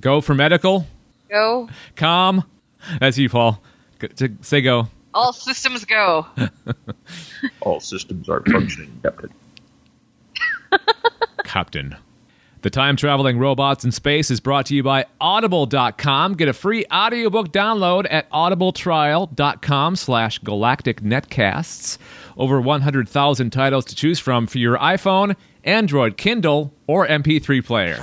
Go for medical. Go. Com. That's you, Paul. G- to- say go. All systems go. All systems are functioning, Captain. Captain. The time traveling robots in space is brought to you by audible.com. Get a free audiobook download at audibletrial.com slash galactic netcasts. Over 100,000 titles to choose from for your iPhone, Android, Kindle, or MP3 player.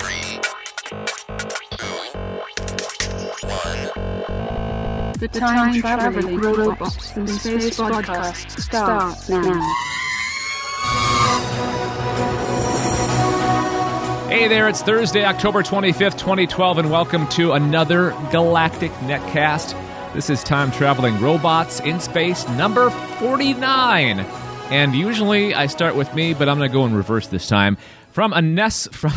The Time Traveling Robots in Space podcast starts now. Hey there, it's Thursday, October 25th, 2012, and welcome to another Galactic Netcast. This is Time Traveling Robots in Space number 49. And usually I start with me, but I'm going to go in reverse this time. From Anessa, from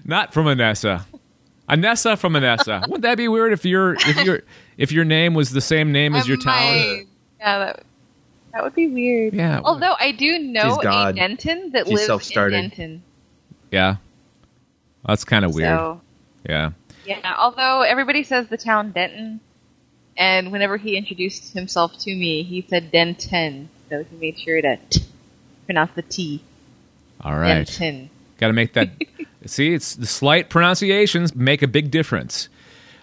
not from Anessa. Anessa from Anessa. Wouldn't that be weird if your if your if your name was the same name as your town? yeah, that, that would be weird. Yeah. Although I do know She's a Denton that She's lives in self-started. Denton. Yeah. That's kind of weird. So Yeah. yeah, although everybody says the town Denton, and whenever he introduced himself to me, he said Denton, so he made sure to t- pronounce the T. All right. Denton. Got to make that. see, it's the slight pronunciations make a big difference.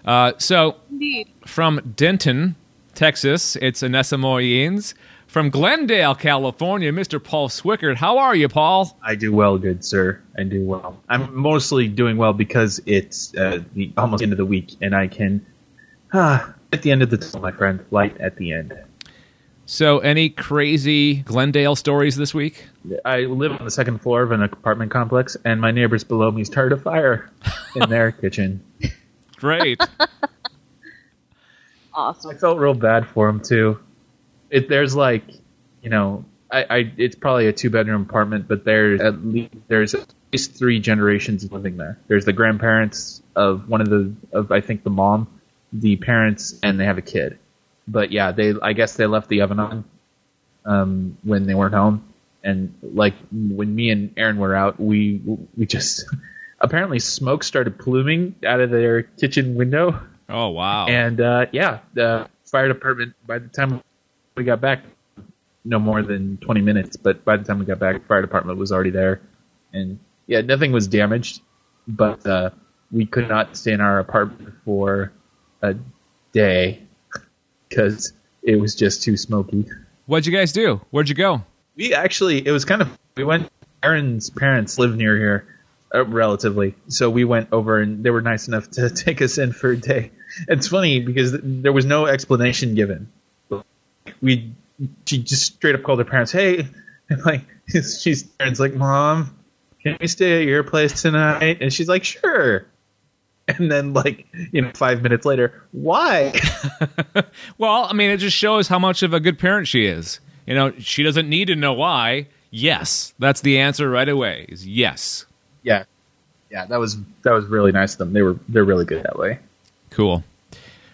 Uh, so, Indeed. from Denton, Texas, it's Anessa Moyens. From Glendale, California, Mr. Paul Swickert. How are you, Paul? I do well, good sir. I do well. I'm mostly doing well because it's uh, the almost end of the week, and I can, ah, at the end of the tunnel, my friend, light at the end. So, any crazy Glendale stories this week? I live on the second floor of an apartment complex, and my neighbors below me started a fire in their kitchen. Great. Awesome. I felt real bad for them too. It there's like, you know, I, I it's probably a two bedroom apartment, but there's at least there's at least three generations living there. There's the grandparents of one of the of I think the mom, the parents, and they have a kid. But yeah, they I guess they left the oven on um, when they weren't home, and like when me and Aaron were out, we we just apparently smoke started pluming out of their kitchen window. Oh, wow. And uh, yeah, the fire department. By the time we got back, no more than twenty minutes. But by the time we got back, fire department was already there, and yeah, nothing was damaged. But uh, we could not stay in our apartment for a day because it was just too smoky. What'd you guys do? Where'd you go? We actually, it was kind of. We went. Aaron's parents live near here, uh, relatively. So we went over, and they were nice enough to take us in for a day. It's funny because there was no explanation given. We, she just straight up called her parents. Hey, and like she's parents like, Mom, can we stay at your place tonight? And she's like, Sure. And then like you know, five minutes later, why? Well, I mean, it just shows how much of a good parent she is. You know, she doesn't need to know why. Yes, that's the answer right away. Is yes. yeah, yeah, that was that was really nice of them. They were they're really good that way. Cool.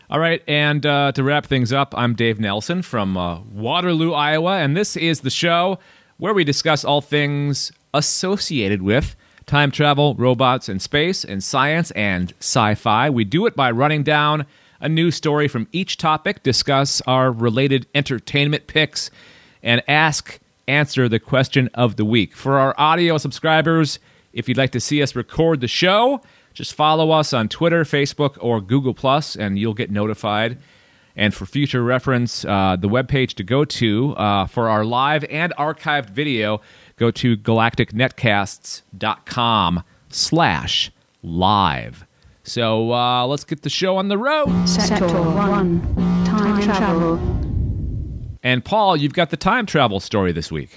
All right, and uh, to wrap things up, I'm Dave Nelson from uh, Waterloo, Iowa, and this is the show where we discuss all things associated with time travel, robots, and space, and science and sci-fi. We do it by running down a news story from each topic, discuss our related entertainment picks, and ask answer the question of the week. For our audio subscribers, if you'd like to see us record the show, just follow us on Twitter, Facebook, or Google Plus, and you'll get notified. And for future reference, uh, the webpage to go to uh, for our live and archived video, go to galacticnetcasts.com slash live. So uh, let's get the show on the road. Sector 1. Time travel. And Paul, you've got the time travel story this week.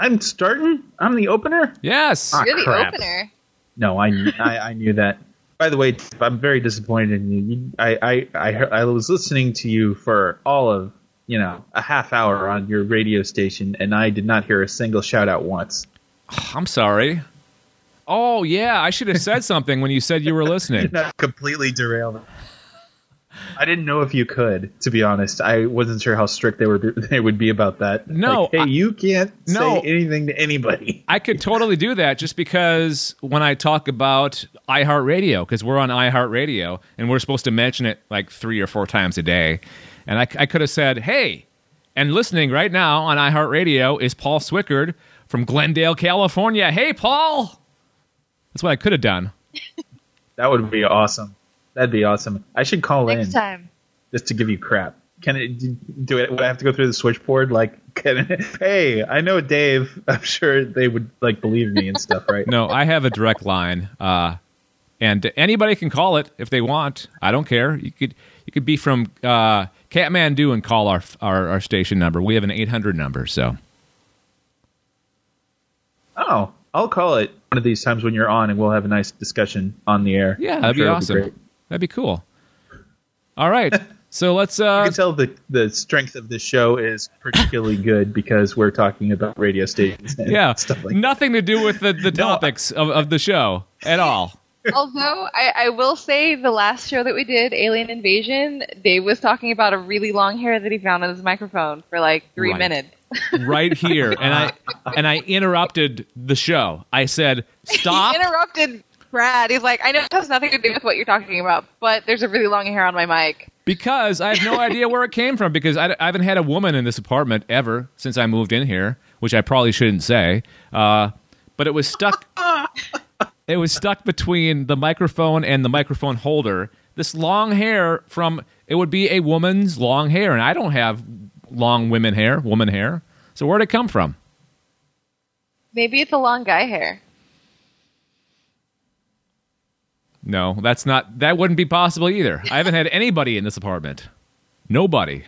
I'm starting. I'm the opener. Yes. Ah, You're the crap. opener. No, I, knew- I I knew that. By the way, I'm very disappointed in you. you I, I I I was listening to you for all of you know a half hour on your radio station, and I did not hear a single shout out once. I'm sorry. Oh, yeah. I should have said something when you said you were listening. Not completely derailed. I didn't know if you could. To be honest, I wasn't sure how strict they were. They would be about that. No, Like, hey, I- you can't No. say anything to anybody. I could totally do that just because when I talk about iHeartRadio, because we're on iHeartRadio and we're supposed to mention it like three or four times a day. And I, I could have said, hey, and listening right now on iHeartRadio is Paul Swickard from Glendale, California. Hey, Paul! That's what I could have done. That would be awesome. That'd be awesome. I should call Next in time. just to give you crap. Can it do it? Would I have to go through the switchboard? Like, can it, hey, I know Dave. I'm sure they would like believe me and stuff, right? No, I have a direct line, uh, and anybody can call it if they want. I don't care. You could you could be from uh, Kathmandu and call our, our our station number. We have an eight hundred number, so Oh, I'll call it one of these times when you're on, and we'll have a nice discussion on the air. yeah, I'm that'd sure be awesome. great. that'd be cool. All right, so let's. You Uh, can tell the the strength of this show is particularly good because we're talking about radio stations and yeah, stuff like nothing to do with the the topics of, of the show at all. Although I, I will say the last show that we did, Alien Invasion, Dave was talking about a really long hair that he found on his microphone for like three Right. minutes. Right here, and I and I interrupted the show. I said, "Stop." He interrupted Brad. He's like, I know it has nothing to do with what you're talking about, but there's a really long hair on my mic. Because I have no idea where it came from. Because I, I haven't had a woman in this apartment ever since I moved in here, which I probably shouldn't say. Uh, but it was stuck. It was stuck between the microphone and the microphone holder. This long hair from it would be a woman's long hair, and I don't have long women hair, woman hair. So where'd it come from? Maybe it's a long guy hair. No, that's not. That wouldn't be possible either. I haven't had anybody in this apartment. Nobody.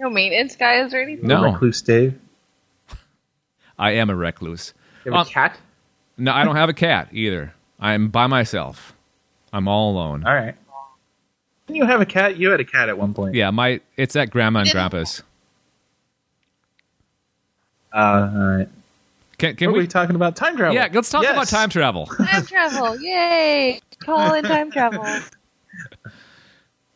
No maintenance guys or anything. No. Recluse Dave. I am a recluse. You have Um, a cat? No, I don't have a cat either. I'm by myself. I'm all alone. All right. Didn't you have a cat? You had a cat at one point. Yeah, my it's at grandma and Didn't- grandpa's. Uh, all right. Can, can what are we? we talking about? Time travel. Yeah, let's talk Yes. about time travel. Time travel. Yay. Call in time travel.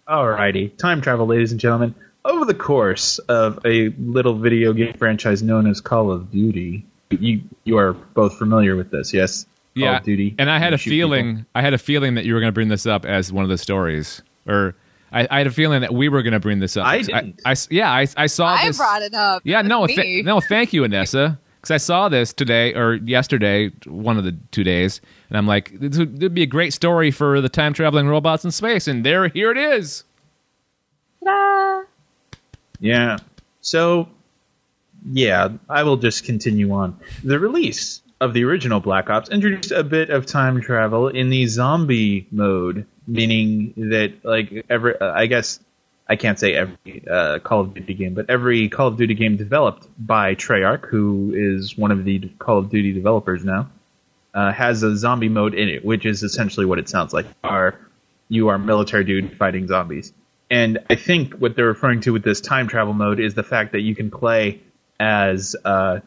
Alrighty, time travel, ladies and gentlemen. Over the course of a little video game franchise known as Call of Duty, you you are both familiar with this, yes? Call yeah, of Duty. and I had a feeling. people. I had a feeling that you were going to bring this up as one of the stories, or I, I had a feeling that we were going to bring this up. I didn't. I, yeah, I, I saw I this. brought it up. Yeah, no, th- no, thank you, Anessa. Because I saw this today or yesterday, one of the two days, and I'm like, this would it'd be a great story for the time traveling robots in space, and there, here it is. Ta-da. Yeah. So, yeah, I will just continue on. The release of the original Black Ops introduced a bit of time travel in the zombie mode, meaning that like every, uh, I guess I can't say every uh, Call of Duty game, but every Call of Duty game developed by Treyarch, who is one of the Call of Duty developers now, uh, has a zombie mode in it, which is essentially what it sounds like. Are you are military dude fighting zombies? And I think what they're referring to with this time travel mode is the fact that you can play as uh,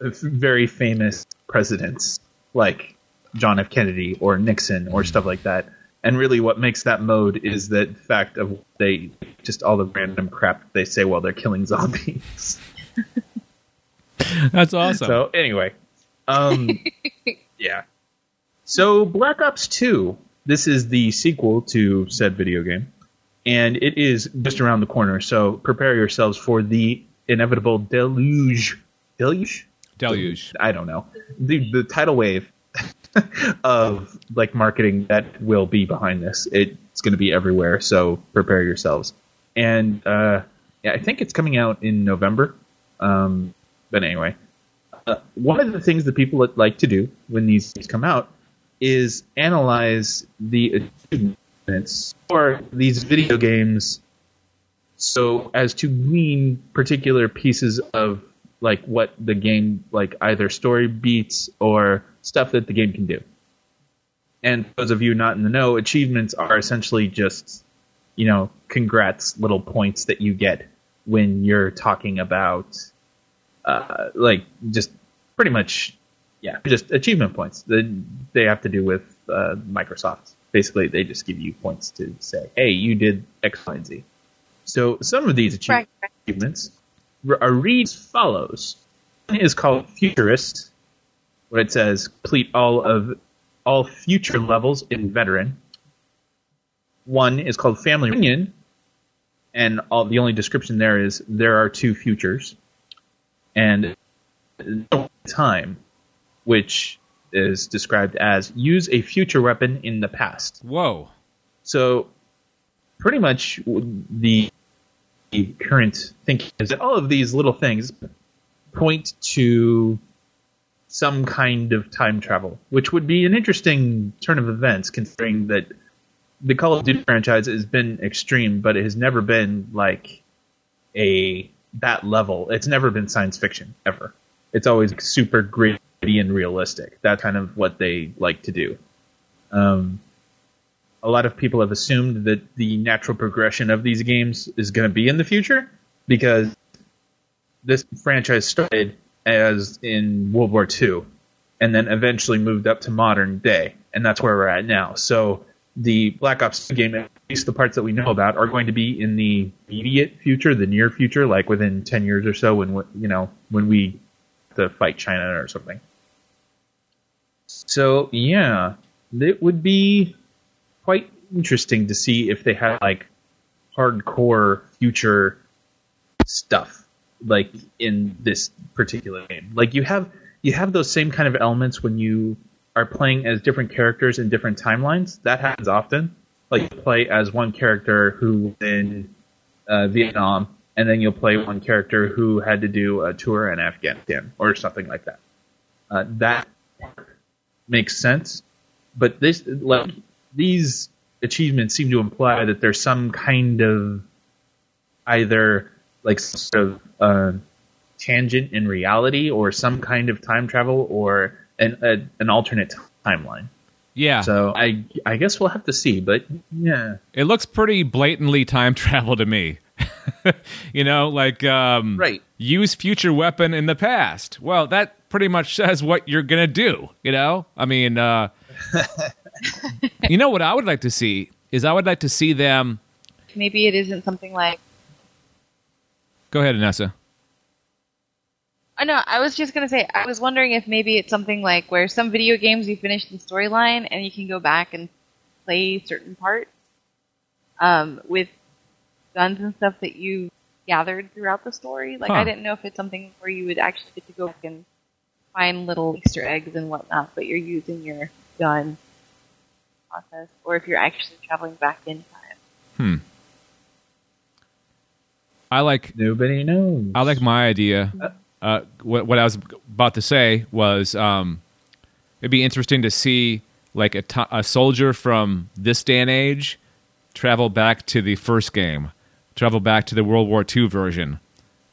very famous presidents like John F. Kennedy or Nixon or stuff like that. And really, what makes that mode is that fact of they just all the random crap they say while they're killing zombies. That's awesome. So anyway, um, yeah. So Black Ops Two. This is the sequel to said video game, and it is just around the corner. So prepare yourselves for the inevitable deluge. Deluge? Deluge. I don't know. The the tidal wave of like marketing that will be behind this. It's going to be everywhere. So prepare yourselves. And uh, yeah, I think it's coming out in November. Um, but anyway, uh, one of the things that people like to do when these things come out is analyze the achievements for these video games so as to glean particular pieces of like what the game like either story beats or stuff that the game can do. And for those of you not in the know, achievements are essentially just you know, congrats little points that you get when you're talking about uh, like just pretty much yeah, just achievement points. They, they have to do with uh, Microsoft Basically, they just give you points to say, "Hey, you did X, Y, and Z." So some of these Right. achievements are read as follows. One is called Futurist, where it says complete all of all future levels in Veteran. One is called Family Reunion, and all the only description there is there are two futures, and time, which is described as use a future weapon in the past. Whoa. So, pretty much the, current thinking is that all of these little things point to some kind of time travel, which would be an interesting turn of events, considering that the Call of Duty franchise has been extreme, but it has never been like a that level. It's never been science fiction ever. It's always super gritty and realistic. That's kind of what they like to do. Um, a lot of people have assumed that the natural progression of these games is going to be in the future because this franchise started as in World War II and then eventually moved up to modern day, and that's where we're at now. So the Black Ops 2 game, at least the parts that we know about, are going to be in the immediate future, the near future, like within 10 years or so when you know when we have to fight China or something. So yeah, it would be quite interesting to see if they had like hardcore future stuff like in this particular game. Like you have you have those same kind of elements when you are playing as different characters in different timelines. That happens often. Like you play as one character who in uh, Vietnam, and then you'll play one character who had to do a tour in Afghanistan or something like that. Uh, that makes sense, but this like these achievements seem to imply that there's some kind of either like sort of uh, tangent in reality or some kind of time travel or an a, an alternate timeline. Yeah. So I I guess we'll have to see, but yeah, It looks pretty blatantly time travel to me. you know, like um, Right. use future weapon in the past. Well, that pretty much says what you're gonna do. You know, I mean, uh, you know what I would like to see is I would like to see them. Maybe it isn't something like. Go ahead, Anessa. I know. I was just gonna say. I was wondering if maybe it's something like where some video games you finish the storyline and you can go back and play certain parts um, with guns and stuff that you gathered throughout the story. Like Huh. I didn't know if it's something where you would actually get to go back and find little Easter eggs and whatnot, but you're using your gun process, or if you're actually traveling back in time. Hmm. I like nobody knows. I like my idea. Uh, what, what I was about to say was um, it'd be interesting to see like a, to- a soldier from this day and age travel back to the first game, travel back to the World War II version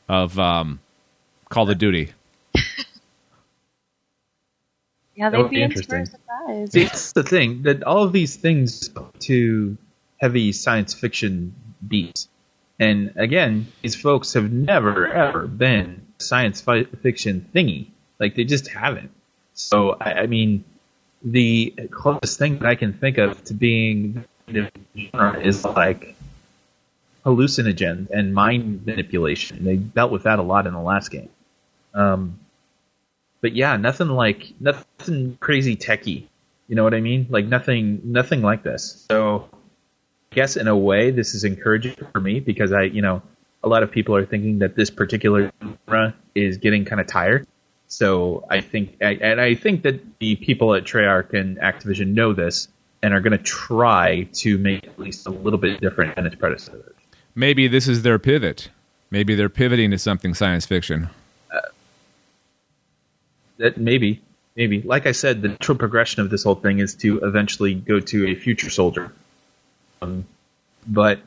of um, Call of Duty. Yeah, they'd would be be in for a interesting. surprise. See, that's the thing that all of these things go to heavy science fiction beats, and again, these folks have never ever been science fi- fiction thingy. Like they just haven't. So I, I mean, the closest thing that I can think of to being the genre is like hallucinogens and mind manipulation. They dealt with that a lot in the last game. Um, but yeah, nothing like nothing crazy techy. You know what I mean? Like nothing, nothing like this. So, I guess in a way, this is encouraging for me because I, you know, a lot of people are thinking that this particular genre is getting kind of tired. So I think, I- and I think that the people at Treyarch and Activision know this and are going to try to make at least a little bit different than its predecessors. Maybe this is their pivot. Maybe they're pivoting to something science fiction. Uh, that maybe, maybe. Like I said, the natural progression of this whole thing is to eventually go to a future soldier. Um, but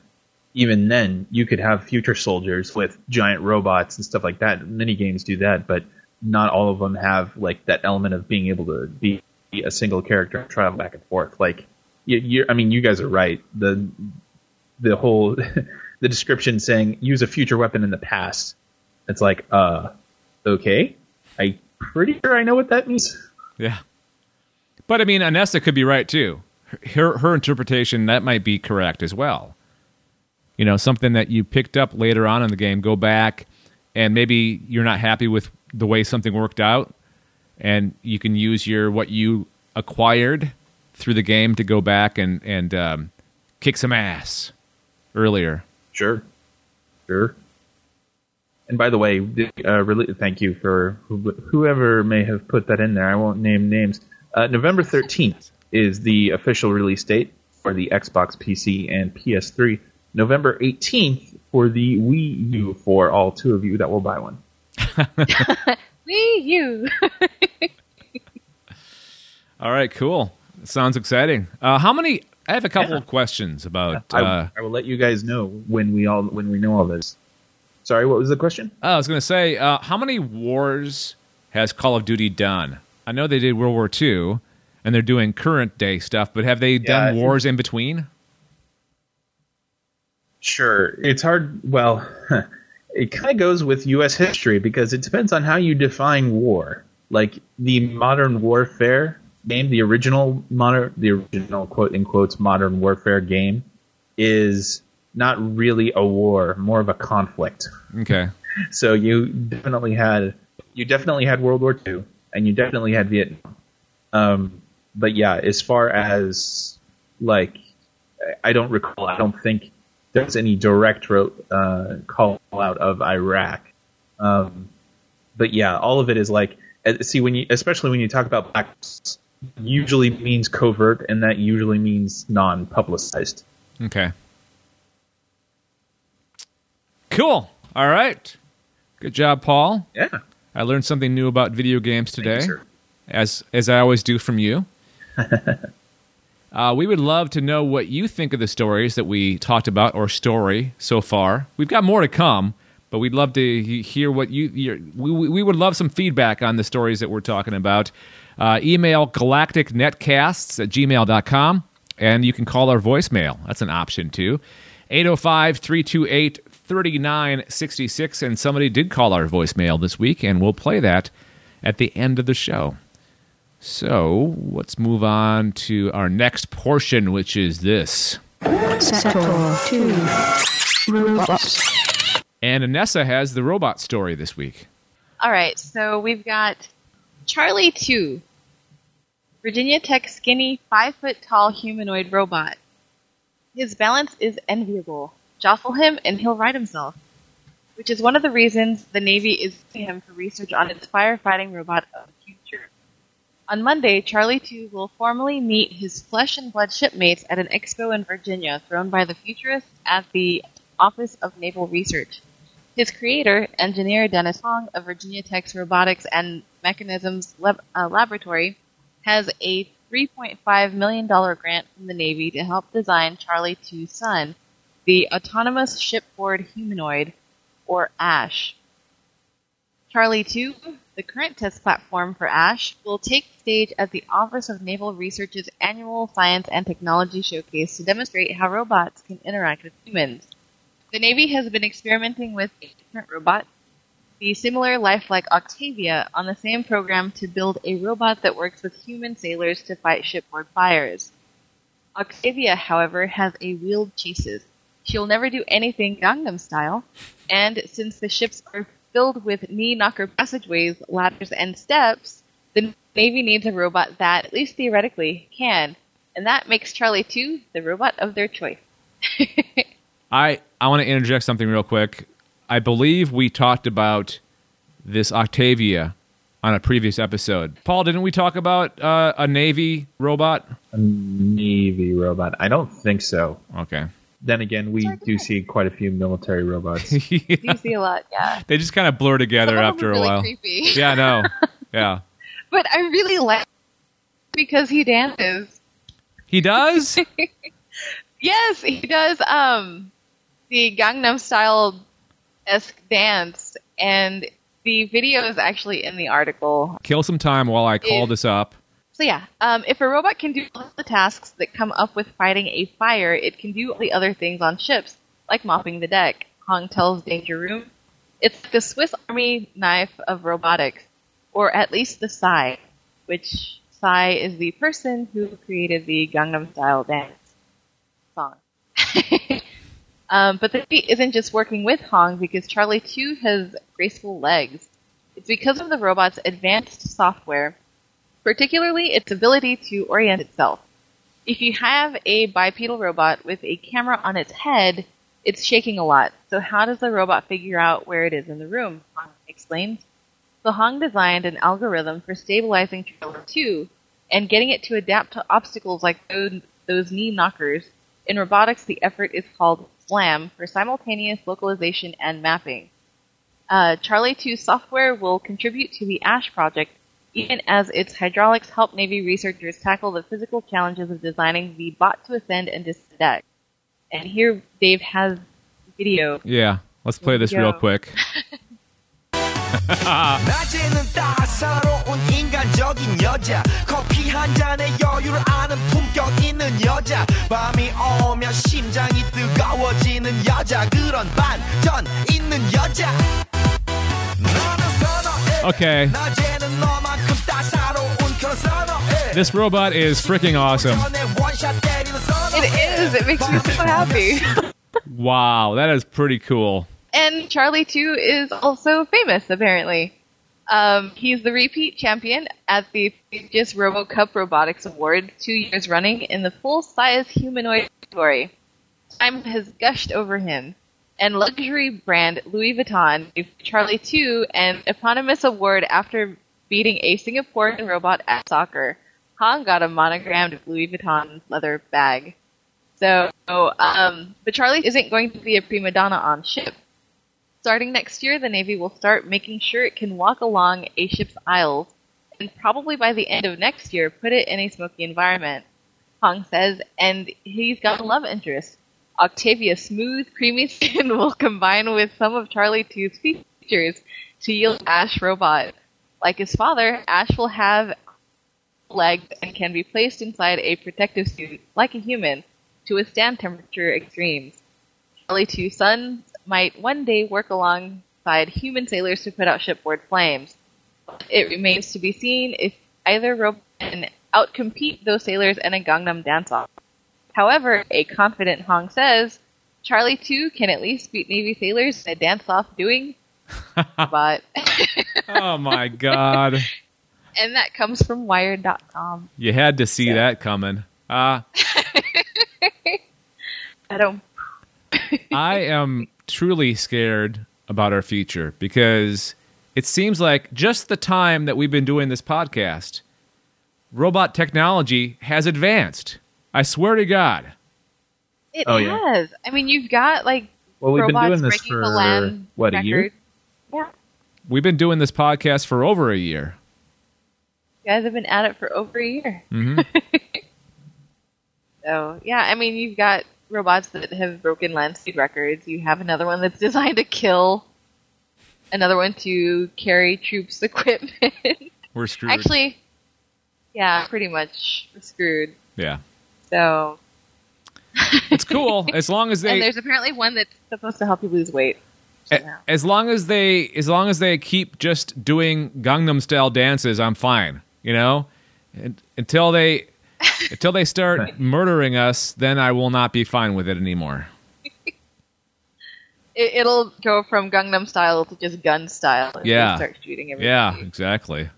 even then, you could have future soldiers with giant robots and stuff like that. Many games do that, but not all of them have like that element of being able to be a single character and travel back and forth. Like, you, I mean, you guys are right. The the whole the description saying use a future weapon in the past. It's like, uh, okay, I pretty sure I know what that means. Yeah. But I mean, Anessa could be right too. her her interpretation that might be correct as well. You know, something that you picked up later on in the game, go back and maybe you're not happy with the way something worked out and you can use your what you acquired through the game to go back and and um, kick some ass earlier. Sure, sure. And by the way, uh, really, thank you for whoever may have put that in there. I won't name names. Uh, November 13th is the official release date for the Xbox, PC, and PS3. November 18th for the Wii U for all two of you that will buy one. Wii U. all right, cool. Sounds exciting. Uh, how many? I have a couple yeah. of questions about. I, uh, I will let you guys know when we all when we know all this. Sorry, what was the question? I was going to say, uh, how many wars has Call of Duty done? I know they did World War II, and they're doing current day stuff, but have they yeah, done wars in between? Sure, it's hard. Well, it kind of goes with U.S. history because it depends on how you define war. Like the modern warfare game, the original modern, the original quote in quotes modern warfare game, is not really a war, more of a conflict. Okay. So you definitely had you definitely had World War II, and you definitely had Vietnam. Um, but yeah, as far as like, I don't recall. I don't think there's any direct uh, call out of Iraq. Um, but yeah, all of it is like see when you especially when you talk about black usually means covert and that usually means non-publicized. Okay. Cool. All right. Good job, Paul. Yeah. I learned something new about video games today, you, as as I always do from you. uh, we would love to know what you think of the stories that we talked about or story so far. We've got more to come, but we'd love to hear what you. We we would love some feedback on the stories that we're talking about. Uh, email galacticnetcasts at gmail.com, and you can call our voicemail. That's an option too. 805 328 3966. And somebody did call our voicemail this week, and we'll play that at the end of the show. So let's move on to our next portion, which is this Sector 2 Robots. And Anessa has the robot story this week. All right, so we've got Charlie 2, Virginia Tech skinny, 5 foot tall humanoid robot. His balance is enviable. Jostle him and he'll right himself. Which is one of the reasons the Navy is using him for research on its firefighting robot of the future. On Monday, Charlie 2 will formally meet his flesh and blood shipmates at an expo in Virginia thrown by the futurists at the Office of Naval Research. His creator, engineer Dennis Hong of Virginia Tech's Robotics and Mechanisms Lab- uh, Laboratory, has a $3.5 million grant from the Navy to help design Charlie 2's son, the Autonomous Shipboard Humanoid, or ASH. Charlie 2, the current test platform for ASH, will take stage at the Office of Naval Research's annual Science and Technology Showcase to demonstrate how robots can interact with humans. The Navy has been experimenting with a different robot, the similar lifelike Octavia, on the same program to build a robot that works with human sailors to fight shipboard fires. Octavia, however, has a wheeled chassis. She'll never do anything Gangnam style, and since the ships are filled with knee knocker passageways, ladders, and steps, the Navy needs a robot that, at least theoretically, can. And that makes Charlie 2 the robot of their choice. I I want to interject something real quick. I believe we talked about this Octavia on a previous episode. Paul, didn't we talk about uh, a Navy robot? A Navy robot? I don't think so. Okay. Then again, we do see quite a few military robots. yeah. You see a lot, yeah. They just kind of blur together after really a while. Creepy. Yeah, I know. Yeah. but I really like because he dances. He does? yes, he does. Um, the Gangnam Style esque dance, and the video is actually in the article. Kill some time while I call if, this up. So yeah, um, if a robot can do all the tasks that come up with fighting a fire, it can do all the other things on ships, like mopping the deck. Hong tells Danger Room, "It's the Swiss Army knife of robotics, or at least the Psy, which Psy is the person who created the Gangnam Style dance song. um, but the feat isn't just working with Hong because Charlie too has graceful legs. It's because of the robot's advanced software, particularly its ability to orient itself. If you have a bipedal robot with a camera on its head, it's shaking a lot. So how does the robot figure out where it is in the room? Hong. So Hong designed an algorithm for stabilizing Charlie 2 and getting it to adapt to obstacles like those, those knee knockers. In robotics, the effort is called SLAM for simultaneous localization and mapping. Uh, Charlie 2 software will contribute to the ASH project, even as its hydraulics help Navy researchers tackle the physical challenges of designing the bot to ascend and descend deck. And here Dave has video. Yeah, let's play this Here we real go. quick. 낮에는 따사로운 인간적인 여자 커피 한 잔에 여유를 아는 품격 있는 여자 밤이 오면 심장이 뜨거워지는 여자 그런 반전 있는 여자 너는 선어해 Okay. This robot is freaking awesome. It is. It makes me so happy. wow, that is pretty cool. And Charlie too is also famous apparently. Um, he's the repeat champion at the prestigious RoboCup Robotics Award two years running in the full-size humanoid category. Time has gushed over him and luxury brand Louis Vuitton Charlie 2 an eponymous award after beating a Singaporean robot at soccer. Hong got a monogrammed Louis Vuitton leather bag. So, um, but Charlie isn't going to be a prima donna on ship. Starting next year, the Navy will start making sure it can walk along a ship's aisles, and probably by the end of next year, put it in a smoky environment. Hong says, and he's got a love interest. Octavia's smooth, creamy skin will combine with some of Charlie 2's features to yield Ash robot. Like his father, Ash will have legs and can be placed inside a protective suit, like a human, to withstand temperature extremes. Charlie 2's sons might one day work alongside human sailors to put out shipboard flames. It remains to be seen if either robot can outcompete those sailors in a Gangnam dance-off. However, a confident Hong says, Charlie too can at least beat Navy sailors in a dance-off doing but Oh my god. and that comes from wired.com. You had to see that coming. Uh, I don't I am truly scared about our future because it seems like just the time that we've been doing this podcast, robot technology has advanced. I swear to God. It Oh, yeah. has. I mean, you've got like Well, we've been robots doing this breaking for the land what a year. Yeah, We've been doing this podcast for over a year. you guys have been at it for over a year. hmm So yeah, I mean, you've got robots that have broken land speed records. You have another one that's designed to kill. Another one to carry troops' equipment. We're screwed. Actually, yeah, pretty much screwed. yeah. So, It's cool as long as they. and there's apparently one that's supposed to help you lose weight. somehow. as long as they as long as they keep just doing Gangnam style dances, I'm fine. You know, and, until they until they start murdering us, then I will not be fine with it anymore. It, it'll go from Gangnam style to just gun style. Yeah. start shooting everybody. Yeah, exactly.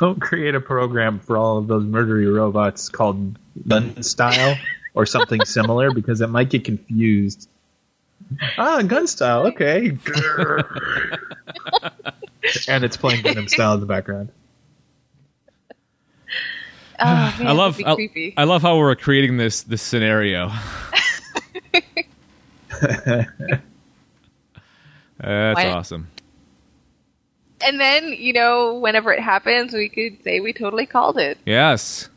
Don't create a program for all of those murdery robots called gun style or something similar because it might get confused. Ah, gun style, okay. and it's playing Gundam style in the background. Oh, man, I love I. I love how we're creating this this scenario. That's Why- awesome. And then you know, whenever it happens, we could say we totally called it. Yes.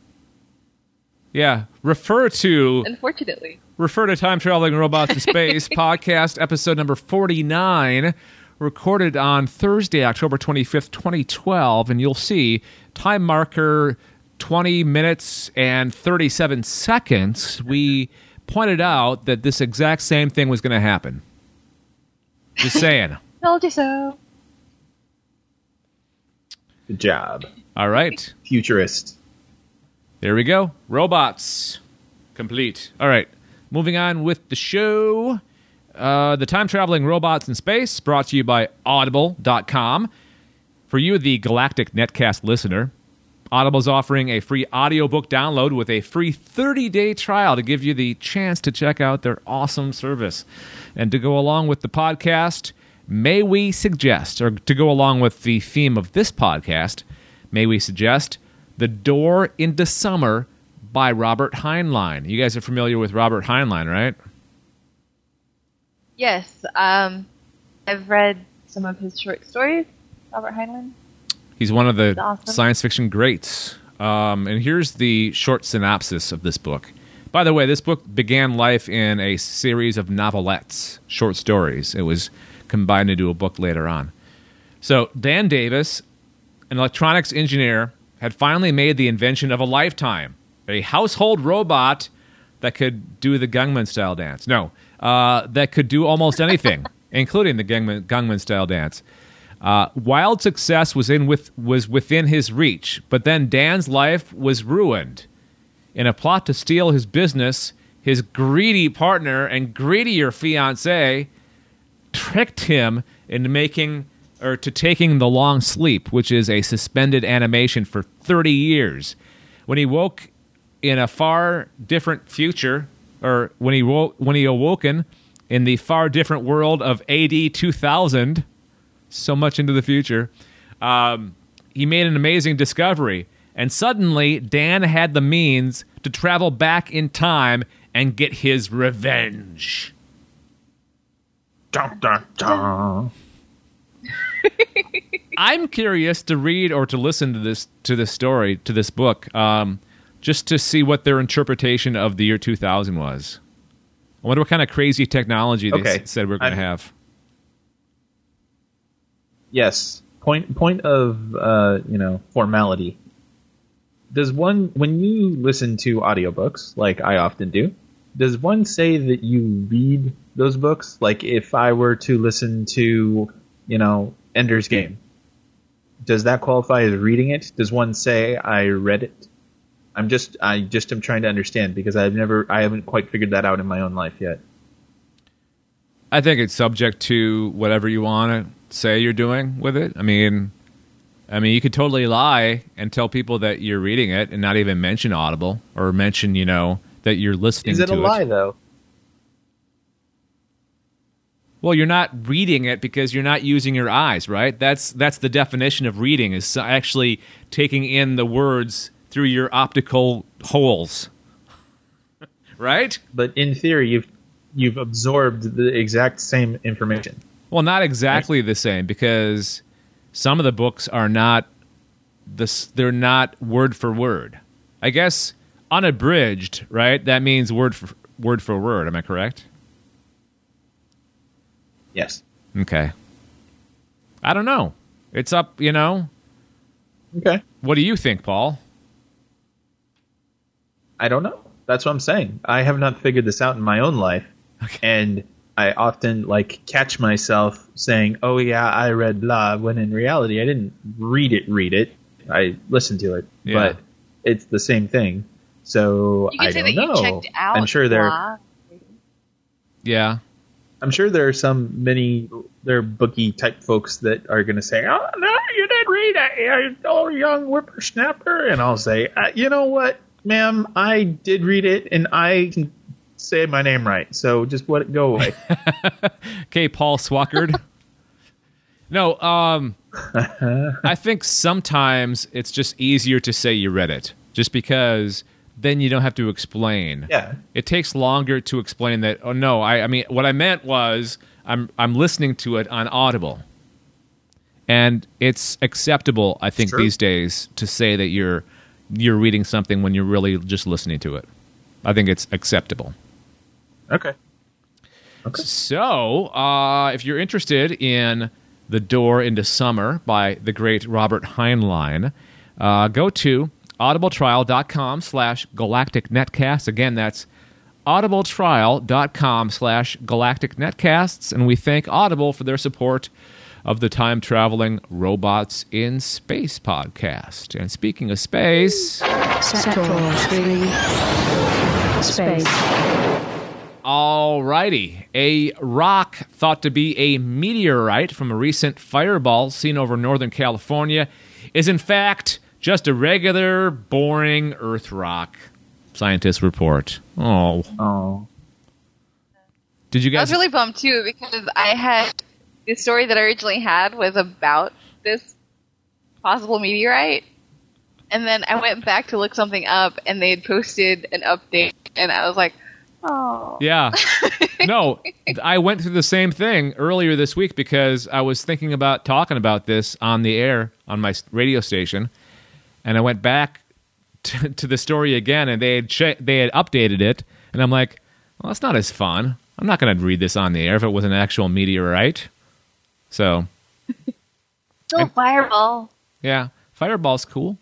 Yeah. Refer to Unfortunately, refer to time traveling robots in space podcast episode number 49 recorded on thursday october 25th 2012 and you'll see time marker 20 minutes and 37 seconds we pointed out that this exact same thing was going to happen just saying told you so. Good job. All right. Futurist. There we go. Robots. Complete. All right. Moving on with the show. Uh, the time traveling robots in space, brought to you by Audible.com. For you, the Galactic Netcast listener, Audible's offering a free audiobook download with a free 30 day trial to give you the chance to check out their awesome service. And to go along with the podcast, may we suggest, or to go along with the theme of this podcast, may we suggest The Door into Summer by Robert Heinlein. You guys are familiar with Robert Heinlein, right? Yes, um, I've read some of his short stories. Robert Heinlein. He's one of the awesome. science fiction greats. Um, and here's the short synopsis of this book. By the way, this book began life in a series of novelettes, short stories. It was combined into a book later on. So, Dan Davis, an electronics engineer, had finally made the invention of a lifetime a household robot that could do the Gungman style dance. No, uh, that could do almost anything, including the Gungman, Gungman style dance. Uh, wild success was in with was within his reach, but then Dan's life was ruined. In a plot to steal his business, his greedy partner and greedier fiance tricked him into making or to taking the long sleep, which is a suspended animation for 30 years. When he woke in a far different future, or when he woke when he awoken in the far different world of AD 2000, so much into the future, um, he made an amazing discovery. And suddenly, Dan had the means to travel back in time and get his revenge. Dun, dun, dun. I'm curious to read or to listen to this to this story to this book, um, just to see what their interpretation of the year 2000 was. I wonder what kind of crazy technology they Okay. s- said we're going to have. Yes. Point point of uh, you know formality. Does one when you listen to audiobooks, like I often do, does one say that you read those books? Like if I were to listen to, you know, Ender's Game, does that qualify as reading it? Does one say I read it? I'm just I just am trying to understand because I've never I haven't quite figured that out in my own life yet. I think it's subject to whatever you want to say you're doing with it. I mean, I mean, you could totally lie and tell people that you're reading it and not even mention Audible or mention, you know, that you're listening Is it a lie though? Well, you're not reading it because you're not using your eyes, right? That's that's the definition of reading is actually taking in the words through your optical holes. right? But in theory, you've you've absorbed the exact same information. Well, not exactly the same because some of the books are not this they're not word for word. I guess unabridged, right? That means word for word for word, am I correct? Yes. Okay. I don't know. It's up, you know. Okay. What do you think, Paul? I don't know. That's what I'm saying. I have not figured this out in my own life, and I often like catch myself saying, "Oh yeah, I read blah," when in reality I didn't read it. Read it. I listened to it, Yeah. but it's the same thing. So You can I say don't that know. you checked out. I'm sure there. blah. Yeah. I'm sure there are some many there are bookie type folks that are going to say, "Oh no, you didn't read it, you oh young whippersnapper," and I'll say, uh, "You know what, ma'am, I did read it, and I can say my name right, so just let it go away." Okay, Paul Swackard. no, um, I think sometimes it's just easier to say you read it, just because then you don't have to explain. yeah, It takes longer to explain that. Oh no, I, I mean, what I meant was I'm I'm listening to it on Audible, and it's acceptable. I think these days to say that you're you're reading something when you're really just listening to it. I think it's acceptable. okay, So, uh, if you're interested in The Door into Summer by the great Robert Heinlein, uh, go to audibletrial.com slash galactic netcasts. Again, that's audibletrial.com slash galactic netcasts. And we thank Audible for their support of the time traveling Robots in Space podcast. And speaking of space, Sector 3. Space. alrighty. A rock thought to be a meteorite from a recent fireball seen over Northern California is in fact just a regular, boring Earth rock. Scientists report. Oh. Oh. Did you guys? I was really bummed too because I had the story that I originally had was about this possible meteorite, and then I went back to look something up, and they had posted an update, and I was like, oh, Yeah. No, I went through the same thing earlier this week because I was thinking about talking about this on the air on my radio station, and I went back to, to the story again, and they had che- they had updated it, and I'm like, well, that's not as fun. I'm not going to read this on the air if it was an actual meteorite. So no fireball. yeah, Fireball's cool.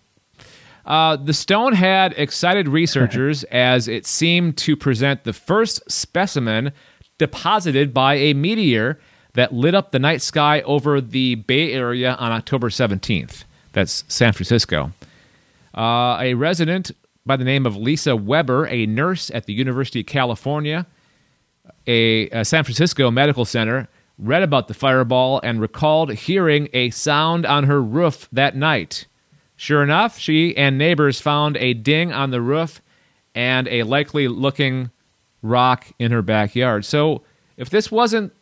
Uh, the stone had excited researchers as it seemed to present the first specimen deposited by a meteor that lit up the night sky over the Bay Area on October 17th. That's San Francisco. Uh, a resident by the name of Lisa Weber, a nurse at the University of California, a, a San Francisco medical center, read about the fireball and recalled hearing a sound on her roof that night. Sure enough, she and neighbors found a ding on the roof and a likely looking rock in her backyard. So, if this wasn't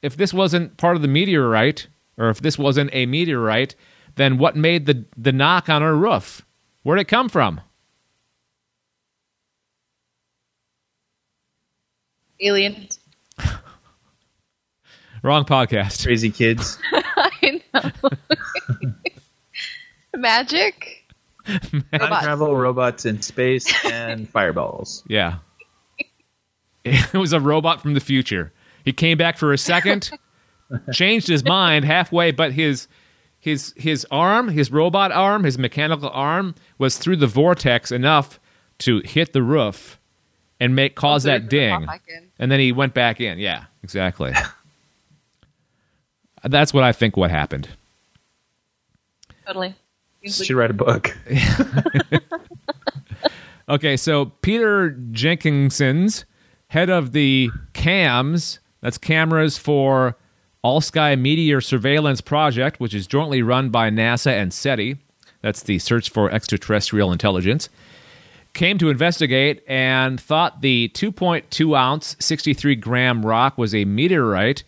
if this wasn't part of the meteorite or if this wasn't a meteorite, then what made the the knock on her roof? Where'd it come from? Aliens. Wrong podcast. Crazy kids. I know. Magic. Time Robots. travel, robots in space, and fireballs. Yeah. It was a robot from the future. He came back for a second, changed his mind halfway, but his his his arm, his robot arm, his mechanical arm was through the vortex enough to hit the roof and make cause that ding. Pop back in. And then he went back in. Yeah, exactly. That's what I think what happened. Totally. Seems like- Should write a book. Okay, so Peter Jenkinson's head of the CAMS, that's cameras for All Sky Meteor Surveillance Project, which is jointly run by NASA and SETI. That's the Search for Extraterrestrial Intelligence. Came to investigate and thought the 2.2 ounce, 63 gram rock was a meteorite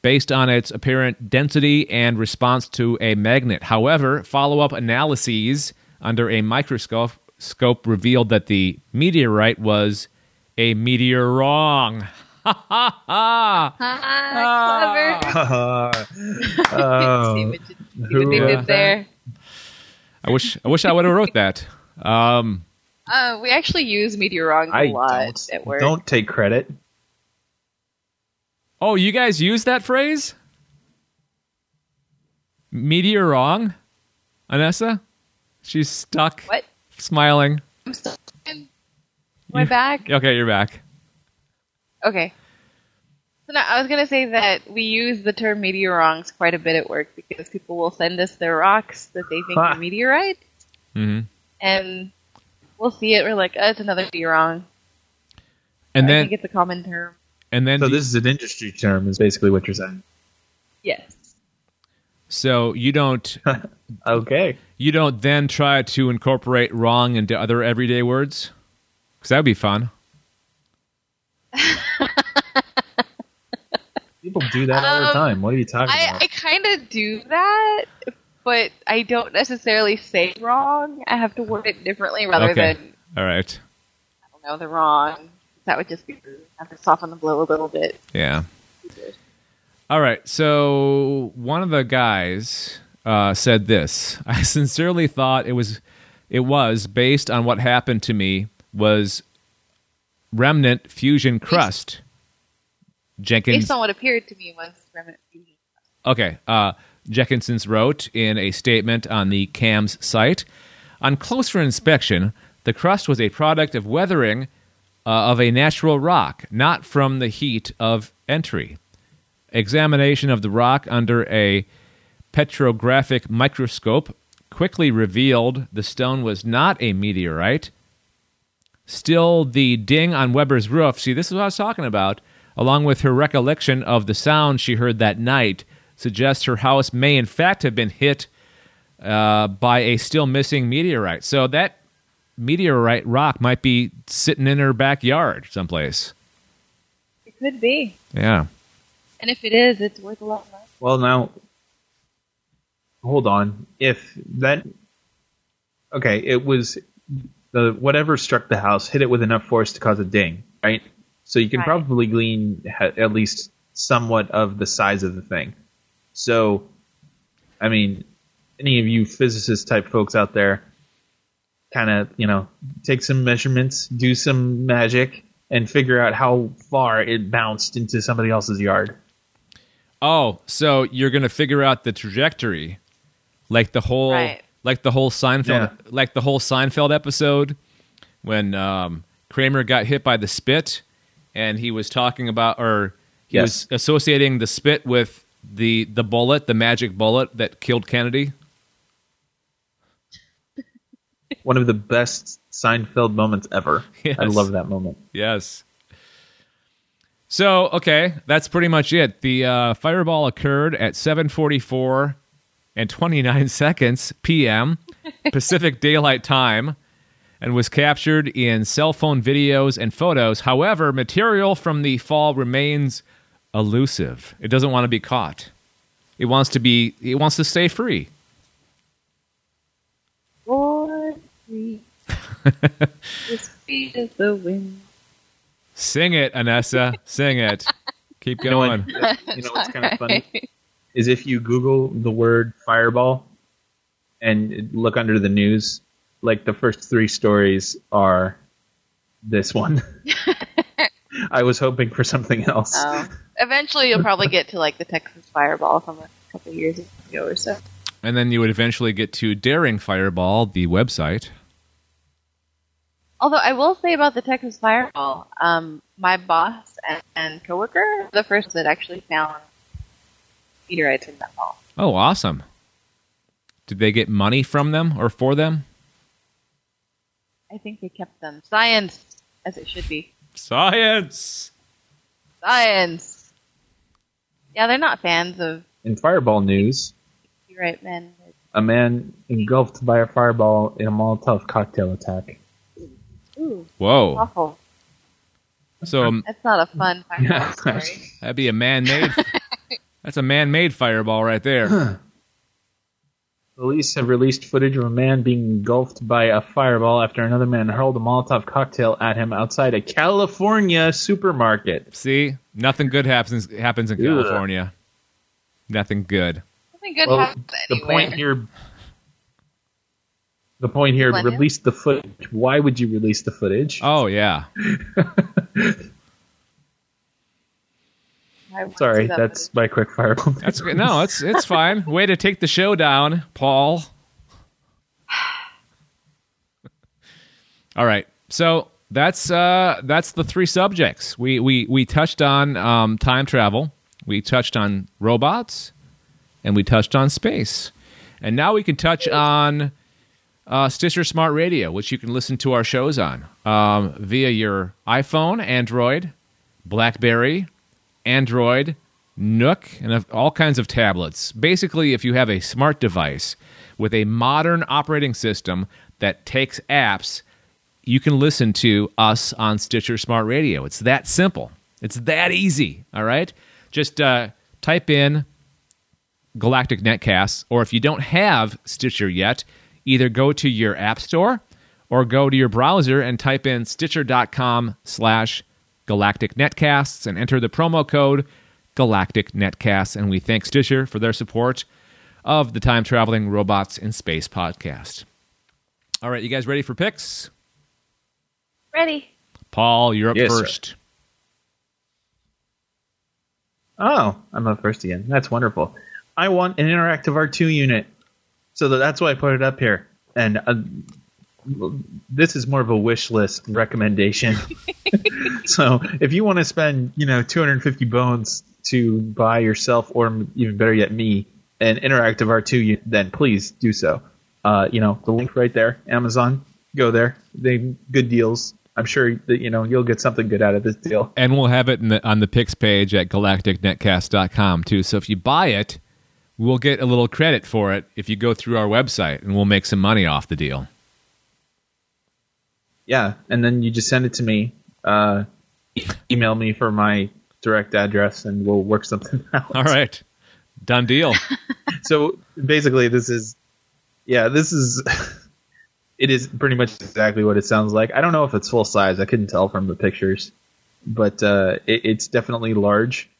based on its apparent density and response to a magnet. However, follow up analyses under a microscope scope revealed that the meteorite was a meteor wrong. Ha ha ha! Ah, clever. oh, See what you- see what who they did there. I wish I wish I would have wrote that. Um, Uh, we actually use meteorwrong a I lot don't, at work. don't take credit. oh, you guys use that phrase? Meteor wrong, Anessa? She's stuck, What? smiling. I'm still. Am I back? Okay, you're back. Okay. So now, I was gonna say that we use the term meteorwrongs quite a bit at work because people will send us their rocks that they think Ha. are meteorite, hmm and we'll see it. We're like, oh, it's another meteorwrong. And I then think it's a common term. and then So do- this is an industry term, is basically what you're saying. Yes. so you don't Okay. you don't then try to incorporate wrong into other everyday words because that would be fun. People do that all the Um, time. What are you talking I, about? I kind of do that, but I don't necessarily say wrong. I have to word it differently rather Okay. than All right. I don't know the wrong. That would just be rude. I have to soften the blow a little bit. Yeah. All right. So one of the guys uh, said this. I sincerely thought it was it was based on what happened to me was remnant fusion crust. Jenkins. Based on what appeared to me was remnant fusion. crust. Okay. Uh, Jenkinsons wrote in a statement on the CAMS site On closer inspection, the crust was a product of weathering uh, of a natural rock, not from the heat of entry. examination of the rock under a petrographic microscope quickly revealed the stone was not a meteorite. Still, the ding on Weber's roof, see, this is what I was talking about, along with her recollection of the sound she heard that night, suggests her house may in fact have been hit uh, by a still missing meteorite. So that meteorite rock might be sitting in her backyard someplace. It could be. Yeah. And if it is, it's worth a lot of money. Well, now, hold on. If that, okay, it was the whatever struck the house hit it with enough force to cause a ding, right? So you can Right. probably glean ha- at least somewhat of the size of the thing. So, I mean, any of you physicist type folks out there, kind of, you know, take some measurements, do some magic, and figure out how far it bounced into somebody else's yard. Oh, so you're gonna figure out the trajectory, like the whole, Right. Like the whole Seinfeld, Yeah. like the whole Seinfeld episode when um, Kramer got hit by the spit, and he was talking about, or he Yes. was associating the spit with the the bullet, the magic bullet that killed Kennedy. one of the best Seinfeld moments ever. Yes. I love that moment. Yes. So okay, that's pretty much it. The uh, fireball occurred at 7:44 and 29 seconds p.m. Pacific Daylight Time, and was captured in cell phone videos and photos. However, material from the fall remains elusive. It doesn't want to be caught. It wants to be. It wants to stay free. Or free. the speed of the wind. Sing it, Anessa. Sing it. Keep You know what? going. You know what's kind of funny is if you Google the word fireball and look under the news, like the first three stories are this one. I was hoping for something else. Oh. Eventually, you'll probably get to like the Texas Fireball from a couple years ago or so. And then you would eventually get to Daring Fireball, the website. Although I will say about the Texas Fireball, um, my boss and, and coworker the first that actually found meteorites in that ball. Oh, awesome. Did they get money from them or for them? I think they kept them science as it should be. Science! Science. Yeah, they're not fans of In fireball news, meteorite men. a man engulfed by a fireball in a Molotov cocktail attack. Ooh, Whoa. awful. So um, That's not a fun fireball Yeah. story. that'd be a man made. That's a man made fireball right there. Police have released footage of a man being engulfed by a fireball after another man hurled a Molotov cocktail at him outside a California supermarket. See? Nothing good happens happens in Ugh. California. Nothing good. Something good Well, happens the point here, the point here, Millennium? release the footage. Why would you release the footage? Oh, yeah. I want to Sorry, that that's my quick fire. That's good. No, it's it's fine. Way to take the show down, Paul. All right. So that's uh that's the three subjects. We we we touched on um, time travel. We touched on robots, and we touched on space. And now we can touch on uh, Stitcher Smart Radio, which you can listen to our shows on um, via your iPhone, Android, BlackBerry, Android, Nook, and all kinds of tablets. Basically, if you have a smart device with a modern operating system that takes apps, you can listen to us on Stitcher Smart Radio. It's that simple. It's that easy. All right? Just uh, type in Galactic Netcasts, or if you don't have Stitcher yet, either go to your app store or go to your browser and type in stitcher.com slash galactic netcasts and enter the promo code galactic netcasts and we thank stitcher for their support of the time traveling robots in space podcast all right you guys ready for picks Ready? paul you're up Yes, sir. first Oh, I'm up first again. That's wonderful. I want an interactive R2 unit, so that's why I put it up here. And uh, this is more of a wish list recommendation. so if you want to spend, you know, 250 bones to buy yourself, or even better yet, me, an interactive R2 then please do so. Uh, you know, the link right there, Amazon. Go there. They good deals. I'm sure that you know you'll get something good out of this deal. And we'll have it in the, on the picks page at galacticnetcast.com too. So if you buy it, we'll get a little credit for it if you go through our website and we'll make some money off the deal. Yeah, and then you just send it to me. Uh, email me for my direct address, and we'll work something out. All right. Done deal. so basically this is yeah this is it is pretty much exactly what it sounds like i don't know if it's full size i couldn't tell from the pictures but uh, it, it's definitely large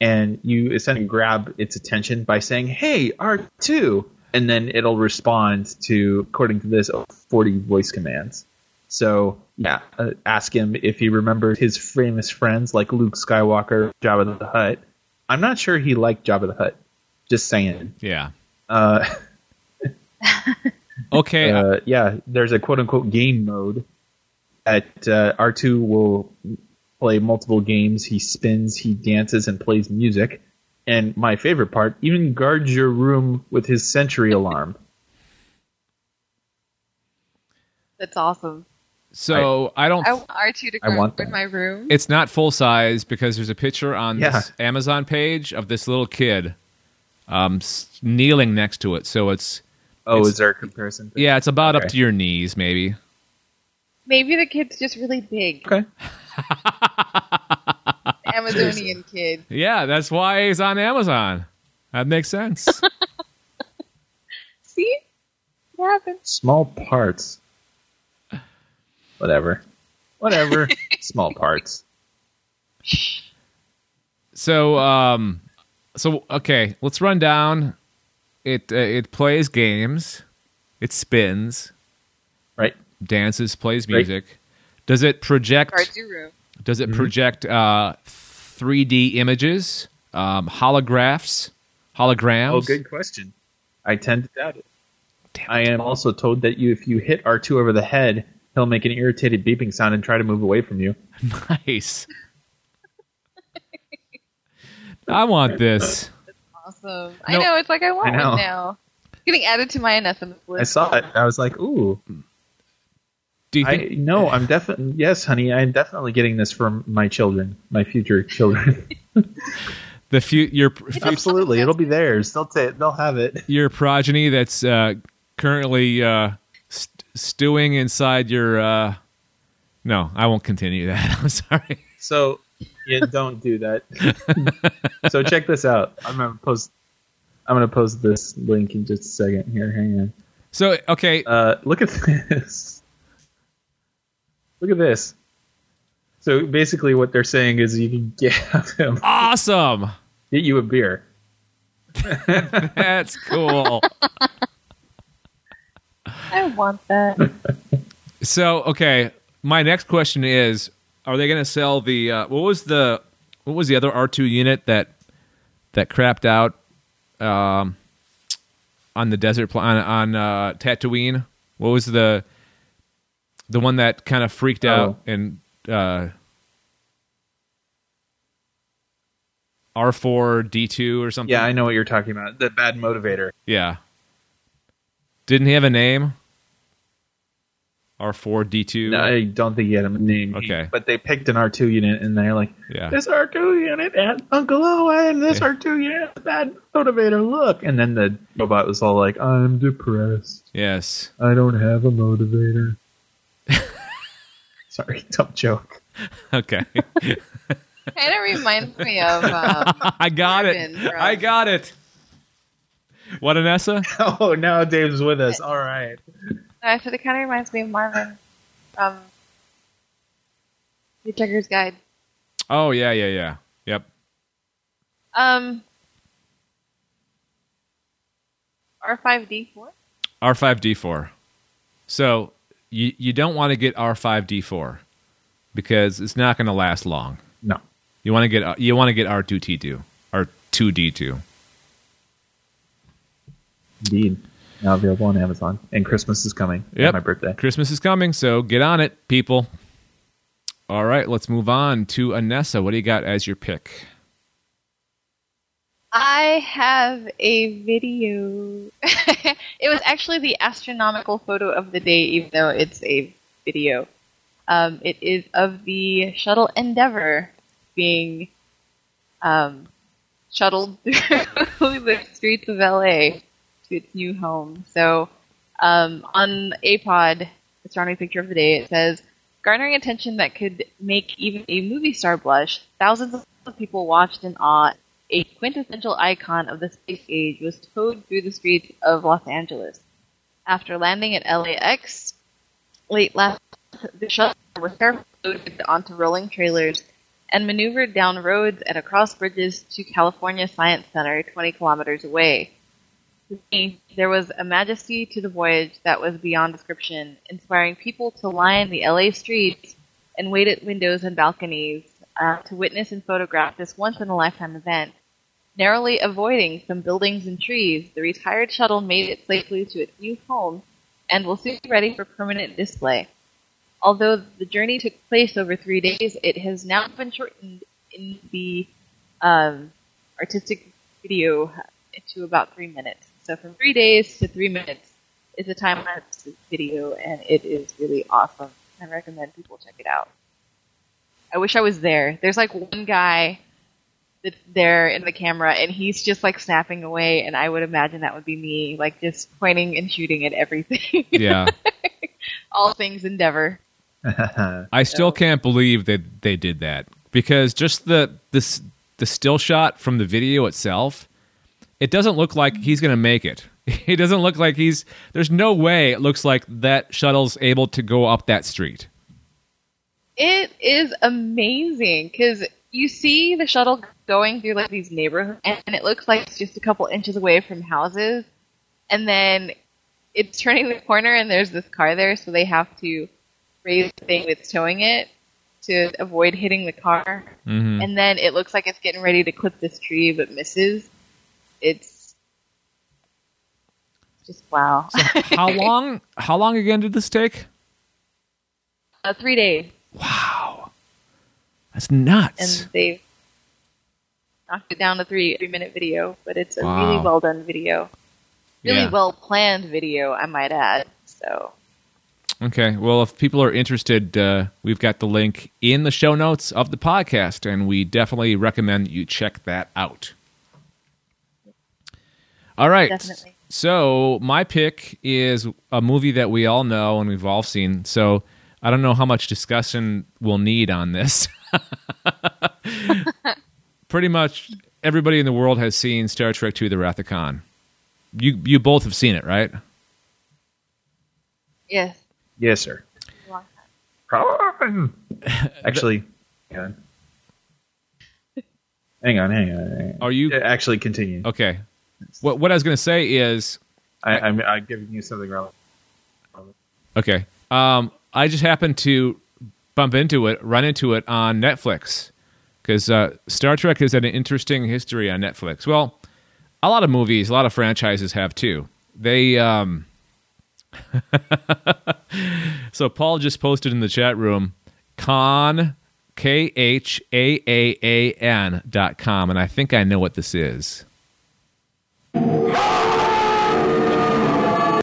and you essentially grab its attention by saying hey r2 and then it'll respond to according to this 40 voice commands so yeah uh, ask him if he remembers his famous friends like luke skywalker jabba the hutt i'm not sure he liked jabba the hutt just saying Yeah. uh, Okay. uh, yeah, there's a quote unquote game mode that uh, R2 will play multiple games. He spins, he dances, and plays music. And my favorite part, even guards your room with his sentry alarm. That's awesome. So I, don't. I want R2 to I guard in my room. it's not full size because there's a picture on Yeah. this Amazon page of this little kid um, kneeling next to it. So it's Oh, It's- is there a comparison? yeah, it's about up to your knees, maybe. Maybe the kid's just really big. Okay. Amazonian kid. Yeah, that's why he's on Amazon. That makes sense. See? What happened? Small parts. Whatever. Whatever. Small parts. so, um, so okay, let's run down. It uh, it plays games, it spins, Right? dances, plays Right. music. Does it project? Guards your room. Does it project uh, 3D images, um, holographs, holograms? Oh, good question. I tend to doubt it. Damn I am also told that you, if you hit R2 over the head, he'll make an irritated beeping sound and try to move away from you. Nice. I want this. Awesome. No. I know. It's like I want I know. one now. It's getting added to my anathemas I saw it. I was like, ooh. Do you I think? no, I'm definitely yes, honey. I'm definitely getting this for my children, my future children. the fu- your fu- Absolutely, it'll be theirs. They'll ta- they'll have it. your progeny that's uh, currently uh, st- stewing inside your. Uh... No, I won't continue that. I'm sorry. So yeah, don't do that. so check this out. I'm gonna post. I'm gonna post this link in just a second. Here, hang on. So okay, Uh, look at this. Look at this. So basically, what they're saying is you can get him, awesome. get you a beer. That's cool. I want that. So okay, my next question is: Are they going to sell the uh, what was the what was the other R two unit that that crapped out um, on the desert pl- on on uh, Tatooine? What was the the one that kind of freaked out and uh, R four D two or something? Yeah, I know what you're talking about. The bad motivator. Yeah. Didn't he have a name? R four D two. No, I don't think he had a name. He- Okay. but they picked an R2 unit, and they're like, Yeah. this R2 unit and Uncle Owen, this Yeah. R2 unit has a bad motivator. Look, and then the robot was all like, I'm depressed. Yes. I don't have a motivator. Sorry, dumb joke. Okay. kind of reminds me of. Um, I got Marvin it. from- I got it. What, Anessa? Oh, now Dave's with us. All right. I said it kind of reminds me of Marvin from The Hitchhiker's Guide. Oh, yeah, yeah, yeah. Yep. Um, R5D4. R5D4. So you, you don't want to get R5D4 because it's not going to last long. No. You want to get you want to get R2T2 or 2D2. Indeed. Now available on Amazon. And Christmas is coming. Yeah, My birthday. Christmas is coming, so get on it, people. All right, let's move on to Anessa. What do you got as your pick? I have a video. it was actually the astronomical photo of the day, even though it's a video. Um, it is of the shuttle Endeavour being um, shuttled through the streets of LA its new home. So um, on APOD, astronomy picture of the day, it says, garnering attention that could make even a movie star blush, thousands of people watched in awe. A quintessential icon of the space age was towed through the streets of Los Angeles. After landing at LAX late last, the shuttle was carefully loaded onto rolling trailers and maneuvered down roads and across bridges to California Science Center, 20 kilometers away. To me, there was a majesty to the voyage that was beyond description, inspiring people to line the LA streets and wait at windows and balconies uh, to witness and photograph this once-in-a-lifetime event. Narrowly avoiding some buildings and trees, the retired shuttle made it safely to its new home and will soon be ready for permanent display. Although the journey took place over three days, it has now been shortened in the um, artistic video to about three minutes. So from three days to three minutes is a time lapse video, and it is really awesome. I recommend people check it out. I wish I was there. There's like one guy that's there in the camera, and he's just like snapping away, and I would imagine that would be me, like just pointing and shooting at everything. Yeah. All things Endeavour. I still can't believe that they did that because just the this the still shot from the video itself, it doesn't look like he's going to make it. It doesn't look like he's. There's no way it looks like that shuttle's able to go up that street. It is amazing because you see the shuttle going through like these neighborhoods, and it looks like it's just a couple inches away from houses, and then it's turning the corner, and there's this car there, so they have to raise the thing that's towing it to avoid hitting the car, hmm and then it looks like it's getting ready to clip this tree, but misses. It's just wow. How long? How long again did this take? uh, three days. Wow, that's nuts. and they've knocked it down to three three minute video, but it's a Wow. really well done video. Really Yeah. well planned video, I might add. So Okay. Well, if people are interested, uh, we've got the link in the show notes of the podcast, and we definitely recommend you check that out. All right. Definitely. So, my pick is a movie that we all know and we've all seen. So, I don't know how much discussion we'll need on this. Pretty much everybody in the world has seen Star Trek II The Wrath of Khan. You, you both have seen it, right? yes, yes, sir. long Actually, hang on. Hang on, hang on. Hang on. Are you- actually continue? Okay. What what I was going to say is I, I'm, I'm giving you something relevant. okay. Um, I just happened to bump into it, run into it on Netflix because uh, Star Trek has had an interesting history on Netflix. Well, a lot of movies, a lot of franchises have too. They um, so Paul just posted in the chat room con k h a a a n dot com, and I think I know what this is.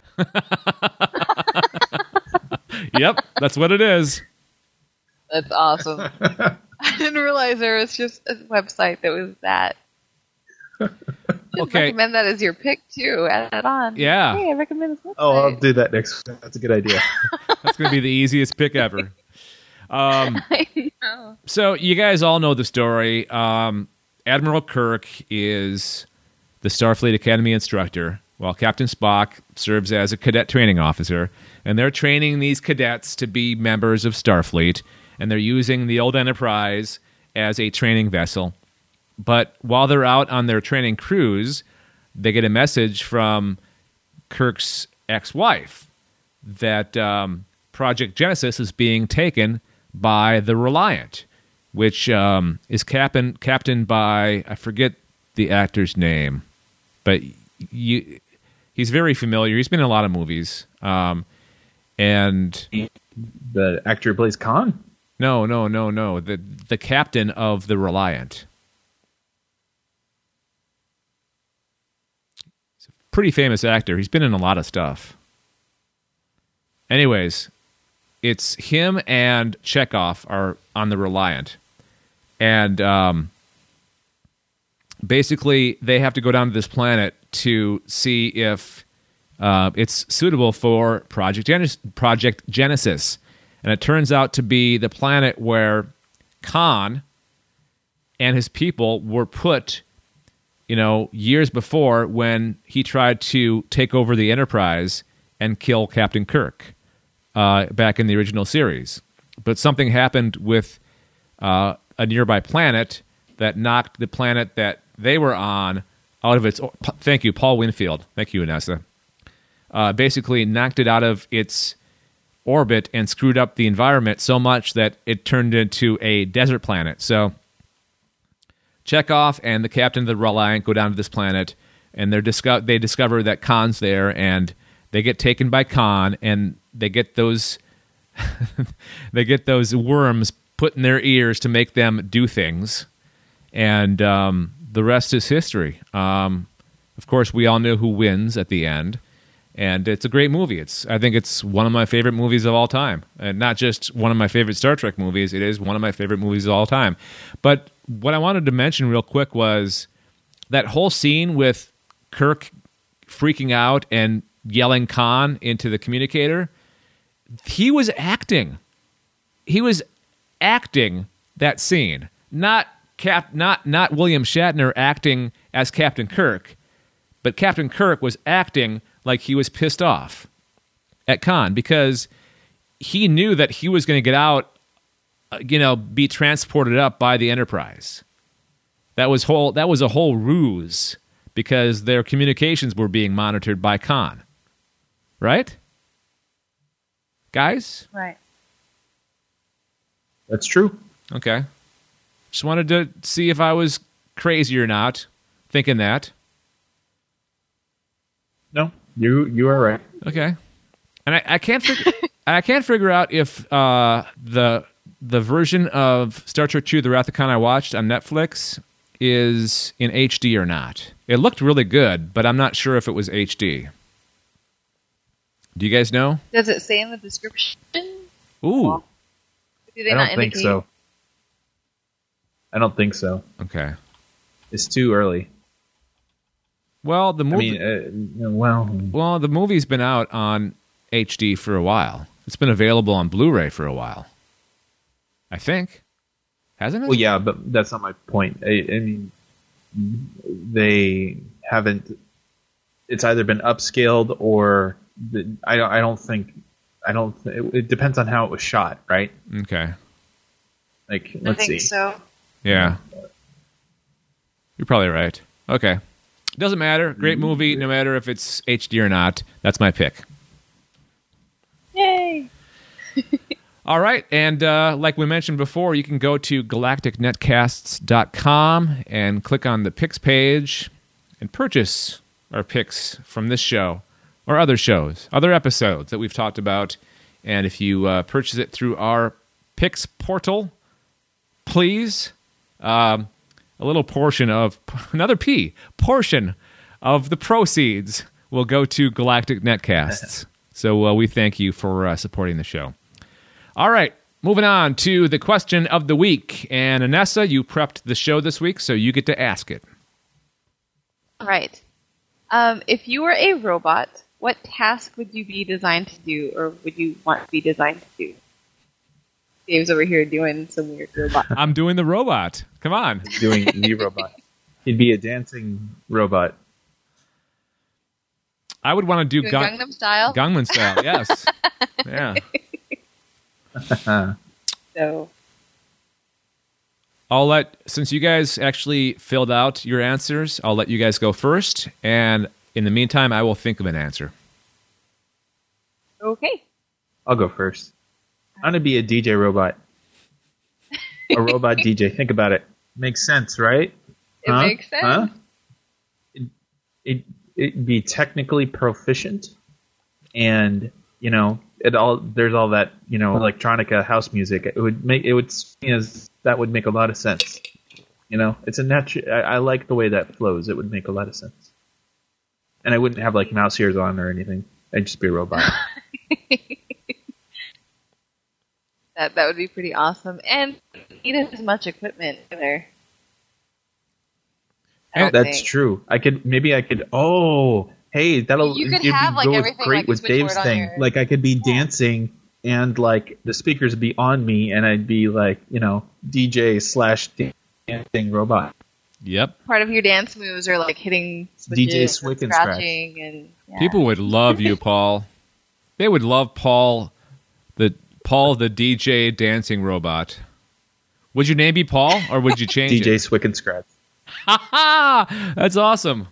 yep, that's what it is. That's awesome. I didn't realize there was just a website that was that. Should Okay. recommend that as your pick too. Add that on. Yeah. Hey, I recommend this website. Oh, I'll do that next. That's a good idea. That's going to be the easiest pick ever. Um, I know. so you guys all know the story. Um, Admiral Kirk is the Starfleet Academy instructor, while Captain Spock serves as a cadet training officer, and they're training these cadets to be members of Starfleet, and they're using the old Enterprise as a training vessel. But while they're out on their training cruise, they get a message from Kirk's ex-wife that um, Project Genesis is being taken by the Reliant, which um, is captain captained by I forget the actor's name, but you, he's very familiar. He's been in a lot of movies. Um, and the actor who plays Khan. no, no, no, no, the the captain of the Reliant. pretty famous actor. He's been in a lot of stuff. Anyways, it's him and Chekov are on the Reliant, and um, basically they have to go down to this planet to see if uh, it's suitable for Project Genes- Project Genesis, and it turns out to be the planet where Khan and his people were put. You know, years before when he tried to take over the Enterprise and kill Captain Kirk uh, back in the original series. But something happened with uh, a nearby planet that knocked the planet that they were on out of its. Thank you, Paul Winfield. Thank you, Anessa. Uh, basically, knocked it out of its orbit and screwed up the environment so much that it turned into a desert planet. So, Chekov and the captain of the Reliant go down to this planet, and they're disco- they discover that Khan's there, and they get taken by Khan, and they get those they get those worms put in their ears to make them do things, and um, the rest is history. Um, of course, we all know who wins at the end, and it's a great movie. It's I think it's one of my favorite movies of all time, and not just one of my favorite Star Trek movies. It is one of my favorite movies of all time. But what I wanted to mention real quick was that whole scene with Kirk freaking out and yelling Khan into the communicator. He was acting. He was acting that scene, not Cap, not not William Shatner acting as Captain Kirk, but Captain Kirk was acting like he was pissed off at Khan because he knew that he was going to get out, uh, you know, be transported up by the Enterprise. That was whole. That was a whole ruse because their communications were being monitored by Khan. Right, guys? Right. That's true. Okay. Just wanted to see if I was crazy or not thinking that. No, you you are right. Okay. And I, I can't figure I can't figure out if uh, the the version of Star Trek II: The Wrath of Khan I watched on Netflix is in HD or not. It looked really good, but I'm not sure if it was HD. Do you guys know? Does it say in the description? Ooh. Do they I not don't think indicate? so. I don't think so. Okay. It's too early. Well, the I movie mean, uh, well, Well, the movie's been out on HD for a while. It's been available on Blu-ray for a while. I think. Hasn't it? well, yeah, but that's not my point. I, I mean, they haven't. It's either been upscaled or the, I don't. I don't think. I don't. It, it depends on how it was shot, right? Okay. Like, let's I think see. so. Yeah. You're probably right. Okay. Doesn't matter. Great movie, no matter if it's HD or not. That's my pick. Yay! All right. And uh, like we mentioned before, you can go to galacticnetcasts.com and click on the picks page and purchase our picks from this show or other shows, other episodes that we've talked about. And if you uh, purchase it through our picks portal, please, um, a little portion of another P portion of the proceeds will go to Galactic Netcasts. so uh, we thank you for uh, supporting the show. All right, moving on to the question of the week. And Anessa, you prepped the show this week, so you get to ask it. Right. Um, if you were a robot, what task would you be designed to do, or would you want to be designed to do? Dave's over here doing some weird robot. I'm doing the robot. Come on. Doing the robot. He'd be a dancing robot. I would want to do Doing Gun- Gangnam Style. Gangnam style. Yes. yeah. so I'll let since you guys actually filled out your answers, I'll let you guys go first, and in the meantime, I will think of an answer. okay. I'll go first. I'm gonna be a DJ robot. A robot DJ. Think about it. Makes sense, right? It Huh? makes sense. Huh? It, it it'd be technically proficient, and you know it all. There's all that you know electronica house music. It would make it would know, that would make a lot of sense. You know, it's a natural. I, I like the way that flows. It would make a lot of sense. and I wouldn't have like mouse ears on or anything. I'd just be a robot. That that would be pretty awesome. And you need as much equipment either. That's think. true. I could maybe I could. Oh, hey, that'll You could it'd have, like, go everything, great like, with Dave's thing. your- Like I could be dancing and like the speakers would be on me, and I'd be like you know DJ slash dancing robot. Yep. Part of your dance moves are like hitting switches DJ and Swick and Scratch. scratching and yeah. People would love you, Paul. They would love Paul, the Paul the DJ dancing robot. Would your name be Paul, or would you change DJ it? Swick and Scratch. Ha ha! That's awesome.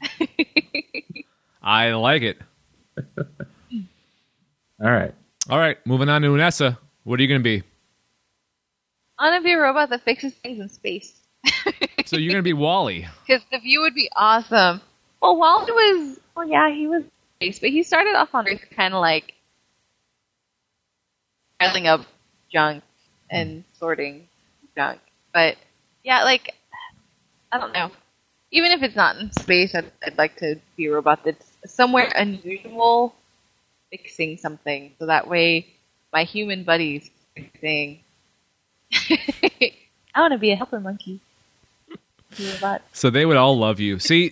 I like it. All right. All right, moving on to Anessa. What are you going to be? I want to be a robot that fixes things in space. So you're going to be WALL-E. Because the view would be awesome. Well, WALL-E was, well, yeah, he was space, but he started off on Earth kind of like piling up junk and hmm. sorting junk. But yeah, like I don't know. Even if it's not in space, I'd, I'd like to be a robot that's somewhere unusual, fixing something, so that way my human buddies thing. I want to be a helper monkey. Be a robot. So they would all love you. See,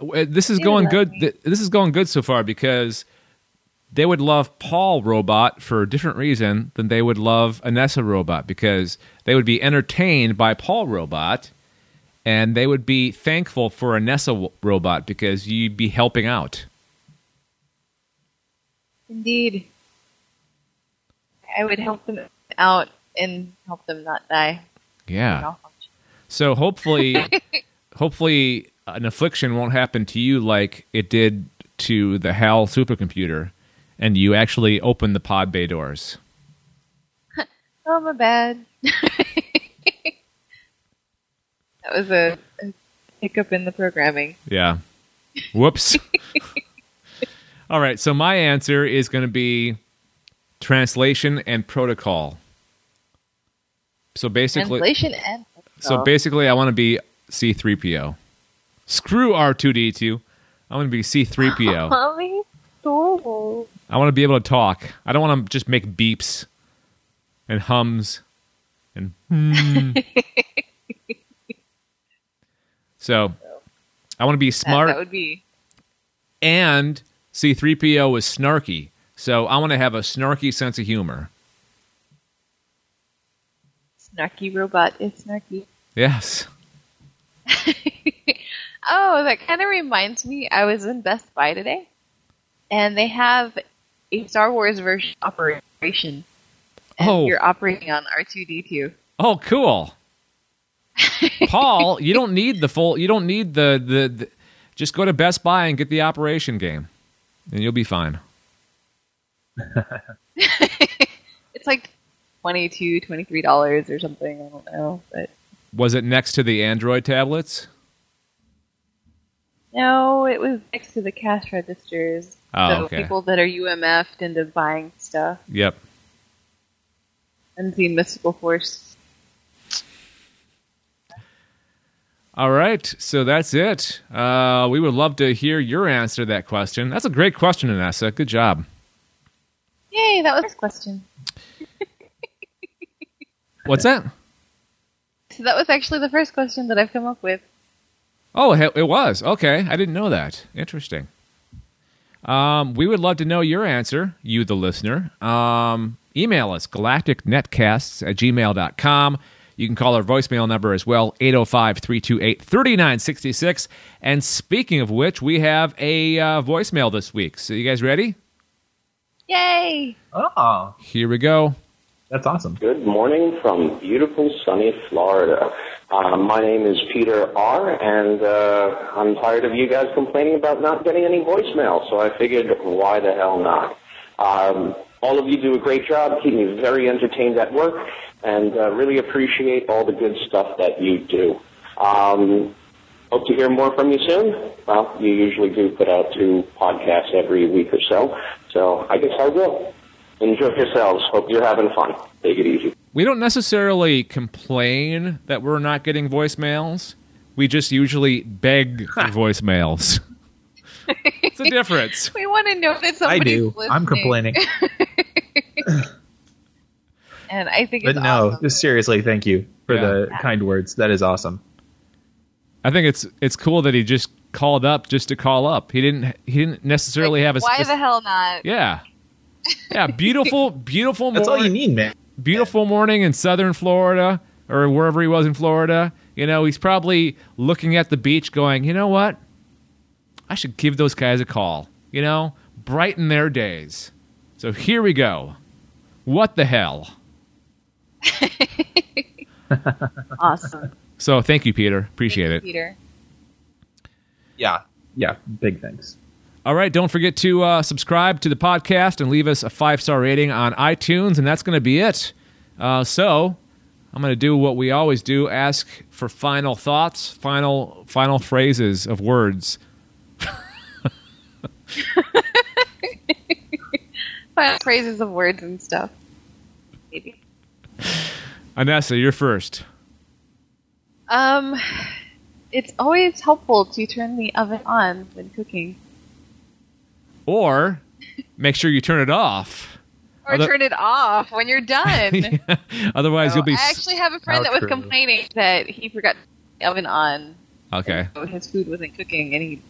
th- this is They going good. th- This is going good so far because they would love Paul Robot for a different reason than they would love Anessa Robot because they would be entertained by Paul Robot and they would be thankful for Anessa Robot because you'd be helping out. Indeed. I would help them out and help them not die. Yeah. So hopefully, hopefully, an affliction won't happen to you like it did to the HAL supercomputer, and you actually open the pod bay doors. Oh, my bad. that was a, a hiccup in the programming. Yeah. Whoops. All right. So my answer is going to be translation and protocol. So basically, Translation and protocol. so basically, I want to be C3PO. Screw R2D2. I want to be C3PO. Mommy, I want to be able to talk. I don't want to just make beeps and hums and hmm. so I want to be That, smart that would be and C3PO is snarky. So I want to have a snarky sense of humor. snarky robot. Is snarky. Yes. Oh, that kind of reminds me. I was in Best Buy today, and they have a Star Wars version operation. And Oh. you're operating on R2D2. Oh, cool. Paul, you don't need the full you don't need the, the the just go to Best Buy and get the operation game and you'll be fine. It's like 22 $23 or something. I don't know. But Was it next to the Android tablets? No, it was next to the cash registers. Oh, so okay. people that are UMF'd into buying stuff. Yep. Unseen Mystical Force. All right, so that's it. Uh, we would love to hear your answer to that question. That's a great question, Anessa. Good job. Yay, that was a question. What's that? So that was actually the first question that I've come up with. Oh, it was. Okay. I didn't know that. Interesting. Um, we would love to know your answer, you, the listener. Um, email us, galacticnetcasts at gmail.com. You can call our voicemail number as well, 805 328 3966. And speaking of which, we have a uh, voicemail this week. So, you guys ready? Yay! Oh, Here we go. That's awesome. Good morning from beautiful sunny Florida. Uh, my name is Peter R., and uh, I'm tired of you guys complaining about not getting any voicemail, so I figured, why the hell not? Um, all of you do a great job, keep me very entertained at work, and uh, really appreciate all the good stuff that you do. Um, hope to hear more from you soon. Well, you usually do put out two podcasts every week or so, so I guess I will. Enjoy yourselves. Hope you're having fun. Take it easy. we don't necessarily complain that we're not getting voicemails. We just usually beg for voicemails. It's a difference. We want to know that I do. listening. I'm complaining. and I think But it's no, awesome. just seriously, thank you for Yeah. the kind words. That is awesome. I think it's it's cool that he just called up just to call up. He didn't he didn't necessarily Like, have a why spec- the hell not? Yeah. Yeah, beautiful beautiful That's all you morning. need, man. Beautiful morning in southern Florida or wherever he was in Florida. You know, he's probably looking at the beach going, "You know what? I should give those guys a call. You know, brighten their days." So here we go. What the hell? Awesome. So thank you, Peter. Appreciate Thank it. Peter. Yeah, yeah. Big thanks. All right, don't forget to uh, subscribe to the podcast and leave us a five star rating on iTunes, and that's going to be it. Uh, so I'm going to do what we always do: ask for final thoughts, final final phrases of words. Final phrases of words and stuff. Maybe. Anessa, you're first. Um, it's always helpful to turn the oven on when cooking, Or make sure you turn it off. or Other- turn it off when you're done. Otherwise, So you'll be I actually have a friend How that was true. complaining that he forgot the oven on. okay. So his food wasn't cooking, and he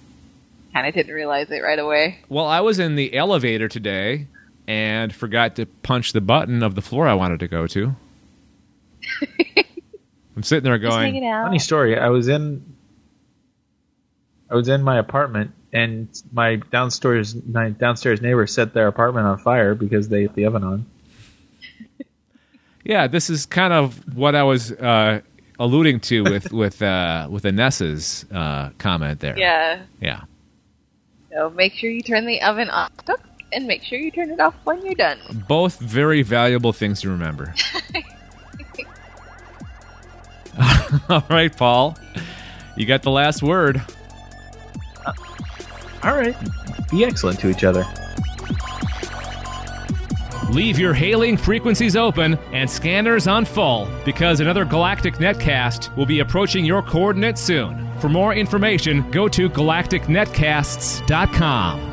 kind of didn't realize it right away. Well, I was in the elevator today and forgot to punch the button of the floor I wanted to go to. I'm sitting there Just going, hanging out. Funny story. I was in I was in my apartment and my downstairs my downstairs neighbor set their apartment on fire because they had the oven on. Yeah, this is kind of what I was uh, alluding to with with uh, with Anessa's uh, comment there. Yeah. yeah. So make sure you turn the oven off and make sure you turn it off when you're done. Both very valuable things to remember. All right, Paul, you got the last word. All right. Be excellent to each other. Leave your hailing frequencies open and scanners on full because another Galactic Netcast will be approaching your coordinates soon. For more information, go to galacticnetcasts.com.